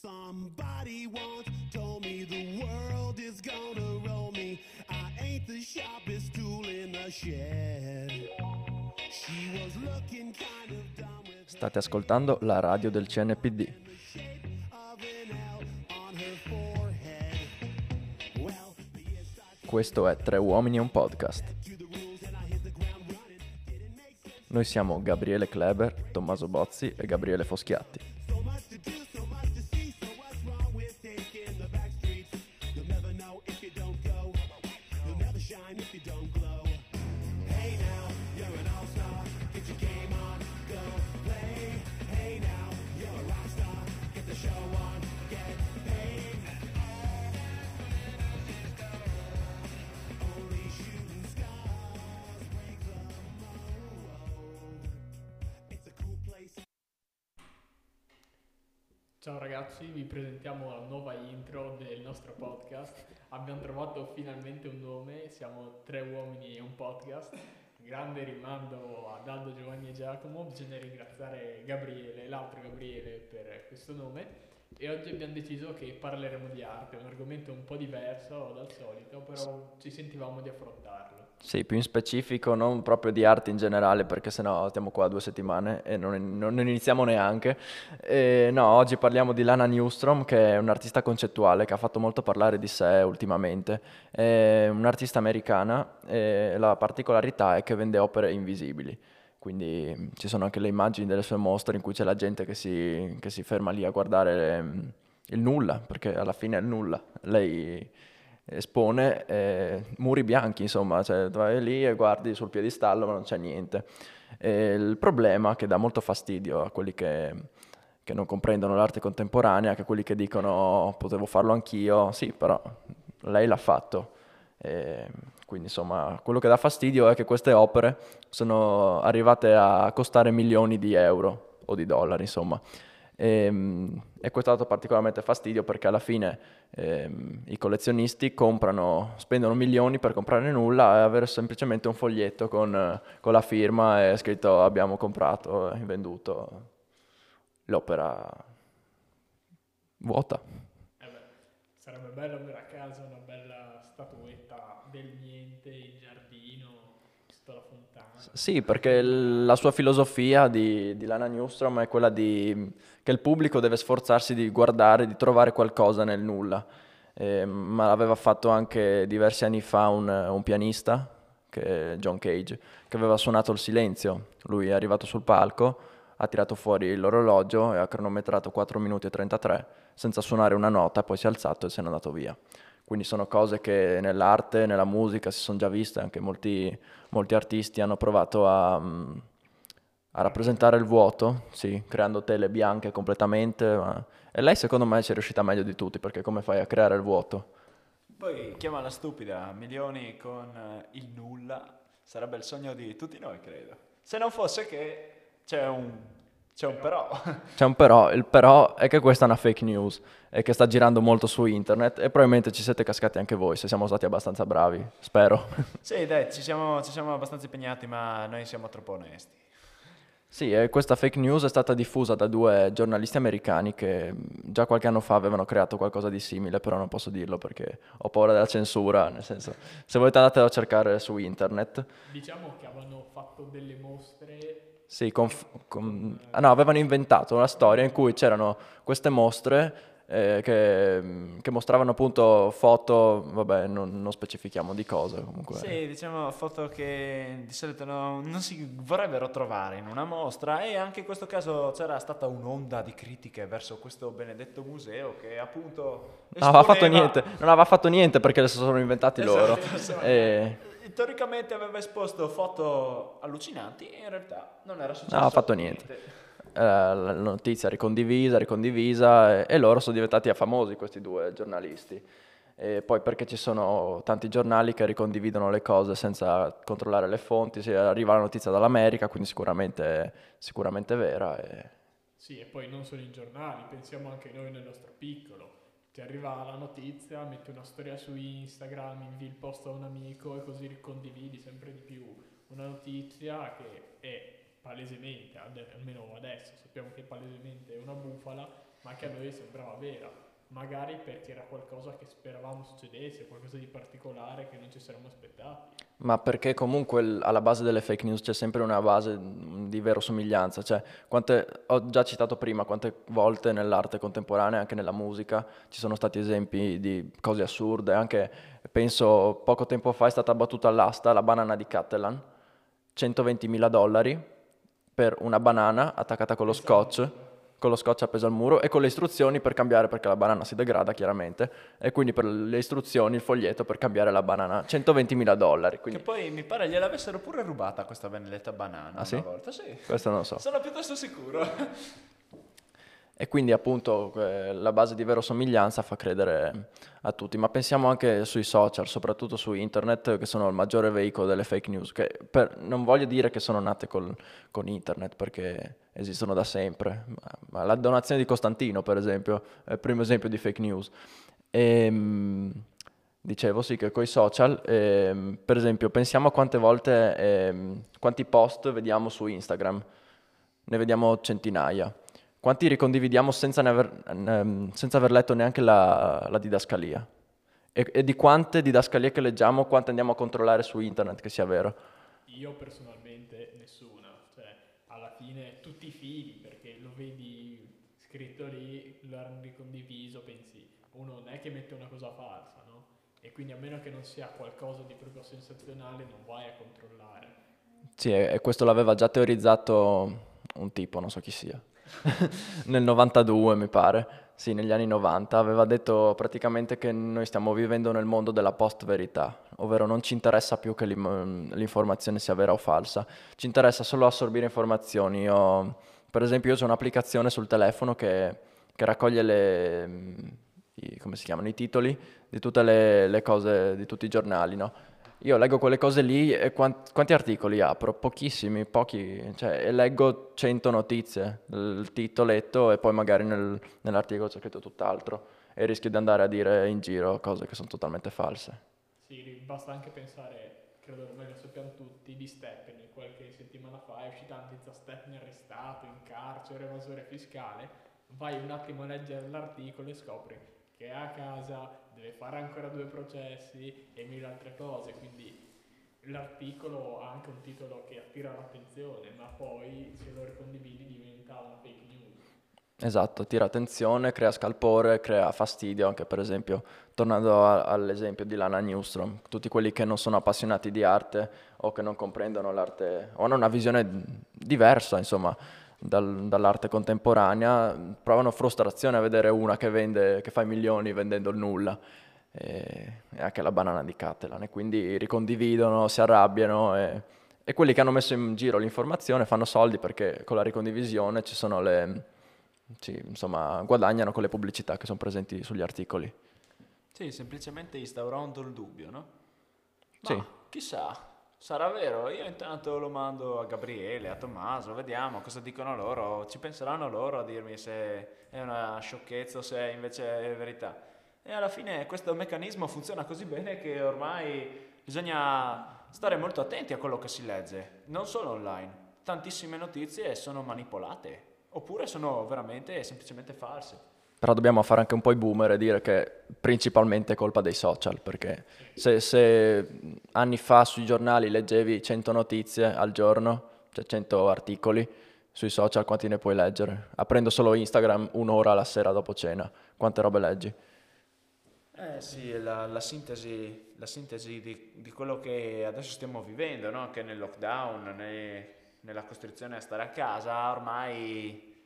Somebody once told me the world is gonna roll me. I ain't the sharpest tool in the shed. She was looking kind of dumb State ascoltando la radio del CNPD. Questo è Tre Uomini e un Podcast. Noi siamo Gabriele Kleber, Tommaso Bozzi e Gabriele Foschiatti. Ciao ragazzi, vi presentiamo la nuova intro del nostro podcast. Abbiamo trovato finalmente un nome, siamo tre uomini e un podcast. Grande rimando ad Aldo, Giovanni e Giacomo, bisogna ringraziare Gabriele, l'altro Gabriele, per questo nome. E oggi abbiamo deciso che parleremo di arte, un argomento un po' diverso dal solito, però ci sentivamo di affrontarlo. Sì, più in specifico, non proprio di arte in generale, perché sennò stiamo qua due settimane e non, non iniziamo neanche. E no, oggi parliamo di Lana Newstrom, che è un'artista concettuale che ha fatto molto parlare di sé ultimamente. È un'artista americana e la particolarità è che vende opere invisibili. Quindi mm, ci sono anche le immagini delle sue mostre in cui c'è la gente che si, che si ferma lì a guardare mm, il nulla, perché alla fine è il nulla. Lei espone eh, muri bianchi, insomma, cioè vai lì e guardi sul piedistallo ma non c'è niente. E il problema che dà molto fastidio a quelli che, che non comprendono l'arte contemporanea, che quelli che dicono "Oh, potevo farlo anch'io, sì, però lei l'ha fatto. E quindi insomma, quello che dà fastidio è che queste opere sono arrivate a costare milioni di euro o di dollari, insomma. E, e questo ha dato particolarmente fastidio perché alla fine ehm, i collezionisti comprano, spendono milioni per comprare nulla e avere semplicemente un foglietto con, con la firma e scritto abbiamo comprato e venduto l'opera vuota. Eh beh, sarebbe bello avere a casa una bella statuetta del niente in giardino, sotto la fontana. Sì, perché la sua filosofia di, di Lana Newstrom è quella di, che il pubblico deve sforzarsi di guardare, di trovare qualcosa nel nulla. Eh, ma l'aveva fatto anche diversi anni fa un, un pianista, John Cage, che aveva suonato il silenzio. Lui è arrivato sul palco, ha tirato fuori l'orologio e ha cronometrato 4 minuti e 33 senza suonare una nota, poi si è alzato e se n'è andato via. Quindi sono cose che nell'arte, nella musica si sono già viste, anche molti, molti artisti hanno provato a, mm, a rappresentare il vuoto, sì, creando tele bianche completamente. ma- E lei secondo me ci è riuscita meglio di tutti, perché come fai a creare il vuoto? Poi chiamala stupida, milioni con eh, il nulla, sarebbe il sogno di tutti noi, credo. Se non fosse che c'è un, c'è un però. C'è un però, il però è che questa è una fake news e che sta girando molto su internet e probabilmente ci siete cascati anche voi, se siamo stati abbastanza bravi, spero. sì, dai, ci siamo, ci siamo abbastanza impegnati, ma noi siamo troppo onesti. Sì, e questa fake news è stata diffusa da due giornalisti americani che già qualche anno fa avevano creato qualcosa di simile, però non posso dirlo perché ho paura della censura, nel senso, se volete andatelo a cercare su internet. Diciamo che avevano fatto delle mostre Sì, con- con- ah, no, avevano inventato una storia in cui c'erano queste mostre eh, che, che mostravano appunto foto, vabbè, non, non specifichiamo di cosa comunque. Sì, diciamo foto che di solito no- non si vorrebbero trovare in una mostra e anche in questo caso c'era stata un'onda di critiche verso questo benedetto museo che appunto... Non aveva fatto esponeva- niente, non aveva fatto niente perché le sono inventati loro. Esatto, E- Teoricamente aveva esposto foto allucinanti e in realtà non era successo Non aveva fatto niente. eh, la notizia ricondivisa, ricondivisa e, e loro sono diventati famosi questi due giornalisti. E poi perché ci sono tanti giornali che ricondividono le cose senza controllare le fonti, si arriva la notizia dall'America, quindi sicuramente, sicuramente vera. e- Sì, e poi non solo i giornali, pensiamo anche noi nel nostro piccolo. Ti arriva la notizia, metti una storia su Instagram, invii il post a un amico e così ricondividi sempre di più una notizia che è palesemente, almeno adesso sappiamo che palesemente è una bufala, ma che a noi sembrava vera. Magari perché era qualcosa che speravamo succedesse, qualcosa di particolare che non ci saremmo aspettati. Ma perché comunque alla base delle fake news c'è sempre una base mh, di verosomiglianza, cioè quante, ho già citato prima quante volte nell'arte contemporanea, anche nella musica, ci sono stati esempi di cose assurde, anche penso poco tempo fa è stata battuta all'asta la banana di Catalan, 120.000 dollari per una banana attaccata con lo scotch, con lo scotch appeso al muro e con le istruzioni per cambiare perché la banana si degrada chiaramente e quindi per le istruzioni il foglietto per cambiare la banana 120.000 dollari Che quindi poi mi pare gliel'avessero pure rubata questa benedetta banana Ah, una sì? volta. Sì. questo non lo so Sono piuttosto sicuro. E quindi appunto eh, la base di verosomiglianza fa credere a tutti. Ma pensiamo anche sui social soprattutto su internet che sono il maggiore veicolo delle fake news che per- non voglio dire che sono nate col- con internet perché esistono da sempre ma, ma la donazione di Costantino per esempio è il primo esempio di fake news. Ehm, Dicevo sì che con i social, ehm, per esempio, pensiamo a quante volte, ehm, quanti post vediamo su Instagram, ne vediamo centinaia. Quanti ricondividiamo senza, aver, ehm, senza aver letto neanche la, la didascalia? E, e di quante didascalie che leggiamo, quante andiamo a controllare su internet che sia vero? Io personalmente nessuna, cioè alla fine tutti i fili perché lo vedi scritto lì, lo hanno ricondiviso, pensi uno non è che mette una cosa falsa, no? E quindi a meno che non sia qualcosa di proprio sensazionale non vai a controllare. Sì, e questo l'aveva già teorizzato un tipo, non so chi sia, nel 92 mi pare, sì, negli anni 90, aveva detto praticamente che noi stiamo vivendo nel mondo della post-verità, ovvero non ci interessa più che l'informazione sia vera o falsa, ci interessa solo assorbire informazioni. Io, per esempio, io ho un'applicazione sul telefono che, che raccoglie le, i, chiamano, i titoli di tutte le, le cose, di tutti i giornali, no? Io leggo quelle cose lì e quant- quanti articoli apro? Pochissimi, pochi, cioè, e leggo 100 notizie, il titoletto e poi magari nel- nell'articolo c'è scritto tutt'altro e rischio di andare a dire in giro cose che sono totalmente false. Sì, basta anche pensare, credo ormai lo sappiamo tutti, di Stepney. Qualche settimana fa è uscita la notizia Stepney arrestato, in carcere, evasore fiscale. Vai un attimo a leggere l'articolo e scopri che è a casa, deve fare ancora due processi e mille altre cose. Quindi l'articolo ha anche un titolo che attira l'attenzione, ma poi se lo ricondividi diventa una fake news. Esatto, tira attenzione, crea scalpore, crea fastidio, anche per esempio, tornando a- all'esempio di Lana Newstrom, tutti quelli che non sono appassionati di arte o che non comprendono l'arte o hanno una visione diversa, insomma, dal- dall'arte contemporanea, provano frustrazione a vedere una che vende, che fa i milioni vendendo il nulla. E, e anche la banana di Catalan e quindi ricondividono, si arrabbiano e, e quelli che hanno messo in giro l'informazione fanno soldi perché con la ricondivisione ci sono le, sì, insomma, guadagnano con le pubblicità che sono presenti sugli articoli. Sì, semplicemente instaurando il dubbio, no? Ma Sì. chissà, sarà vero? Io intanto lo mando a Gabriele, a Tommaso, vediamo cosa dicono loro. Ci penseranno loro a dirmi se è una sciocchezza o se invece è verità. E alla fine questo meccanismo funziona così bene che ormai bisogna stare molto attenti a quello che si legge, non solo online. Tantissime notizie sono manipolate, oppure sono veramente semplicemente false. Però dobbiamo fare anche un po' i boomer e dire che principalmente è colpa dei social, perché se, se anni fa sui giornali leggevi 100 notizie al giorno, cioè 100 articoli, sui social quanti ne puoi leggere? Aprendo solo Instagram un'ora la sera dopo cena, quante robe leggi? Eh sì, la, la sintesi, la sintesi di, di quello che adesso stiamo vivendo, no? che nel lockdown, ne- nella costrizione a stare a casa, ormai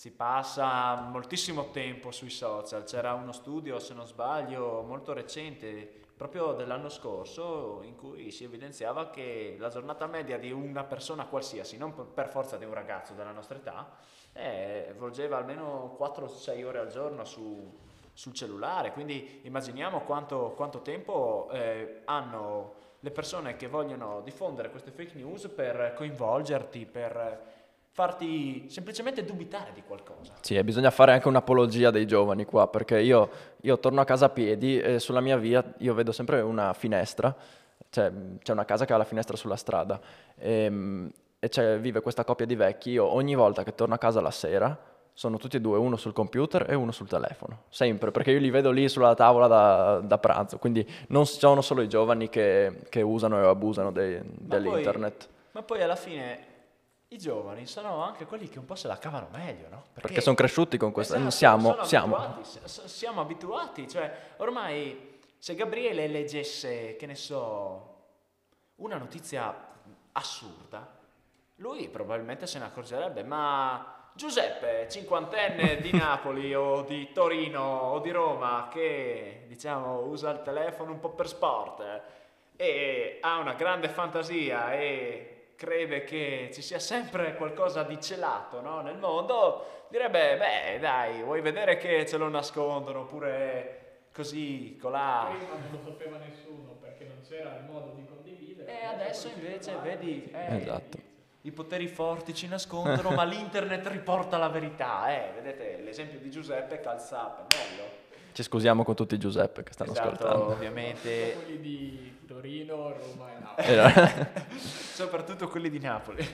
si passa moltissimo tempo sui social. C'era uno studio, se non sbaglio, molto recente, proprio dell'anno scorso, in cui si evidenziava che la giornata media di una persona qualsiasi, non per- forza di un ragazzo della nostra età, eh, volgeva almeno 4-6 ore al giorno su, sul cellulare, quindi immaginiamo quanto, quanto tempo eh, hanno le persone che vogliono diffondere queste fake news per coinvolgerti, per farti semplicemente dubitare di qualcosa. Sì, e bisogna fare anche un'apologia dei giovani qua, perché io, io torno a casa a piedi e sulla mia via io vedo sempre una finestra, cioè c'è una casa che ha la finestra sulla strada e, e c'è- vive questa coppia di vecchi, io ogni volta che torno a casa la sera sono tutti e due, uno sul computer e uno sul telefono, sempre, perché io li vedo lì sulla tavola da, da pranzo, quindi non sono solo i giovani che, che usano e abusano dei- Ma poi- dell'internet, Ma poi alla fine i giovani sono anche quelli che un po' se la cavano meglio, no? perché sono cresciuti con questo, Esatto, siamo, siamo. abituati, siamo abituati, cioè ormai se Gabriele leggesse, che ne so, una notizia assurda, lui probabilmente se ne accorgerebbe, ma Giuseppe, cinquantenne di Napoli o di Torino o di Roma, che diciamo usa il telefono un po' per sport eh, e ha una grande fantasia e crede che ci sia sempre qualcosa di celato no, nel mondo, direbbe, beh dai, vuoi vedere che ce lo nascondono oppure così, colà. Prima non lo sapeva nessuno perché non c'era il modo di condividere. E adesso invece c'è vedi, eh, Esatto. i poteri forti ci nascondono, ma l'internet riporta la verità. Eh, vedete, l'esempio di Giuseppe calza a pennello. Ci scusiamo con tutti i Giuseppe che stanno Esatto, ascoltando. ovviamente, quelli di Torino, Roma e Napoli. Eh, soprattutto quelli di Napoli.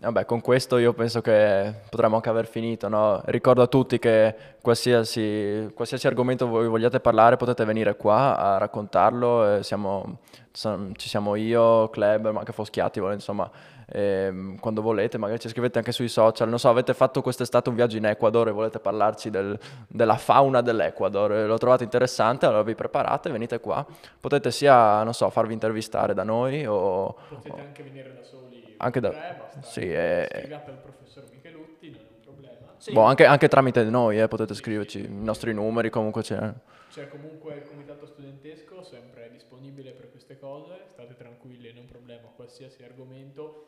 Vabbè, con questo io penso che potremmo anche aver finito, no? Ricordo a tutti che qualsiasi, qualsiasi argomento voi vogliate parlare potete venire qua a raccontarlo, eh, siamo- ci siamo io, Kleber, ma anche Foschiati, insomma, ehm, quando volete, magari ci scrivete anche sui social, non so, avete fatto quest'estate un viaggio in Ecuador e volete parlarci del- della fauna dell'Ecuador, e lo trovate interessante, allora vi preparate, venite qua, potete sia, non so, farvi intervistare da noi o... Potete anche venire da soli. Anche da- tre, basta sì, eh. Scriviate al professor Michelutti, non è un problema. Sì. Boh, anche, anche tramite noi, eh, potete scriverci i nostri numeri, comunque c'è... C'è comunque il comitato studentesco sempre disponibile per queste cose, state tranquilli, non è un problema, qualsiasi argomento,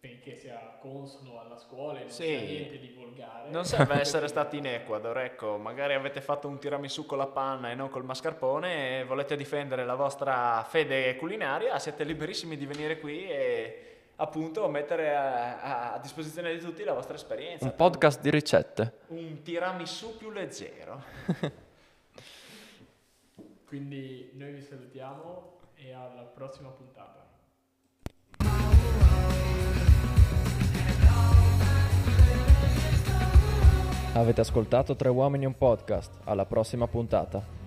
benché sia consono alla scuola e non Sì. sia niente di volgare. Non serve essere stati in Ecuador, ecco, magari avete fatto un tiramisù con la panna e non col mascarpone e volete difendere la vostra fede culinaria, siete liberissimi di venire qui e appunto mettere a, a disposizione di tutti la vostra esperienza. Un podcast di ricette. Un tiramisù più leggero. Quindi noi vi salutiamo e alla prossima puntata. Avete ascoltato Tre Uomini un Podcast, alla prossima puntata.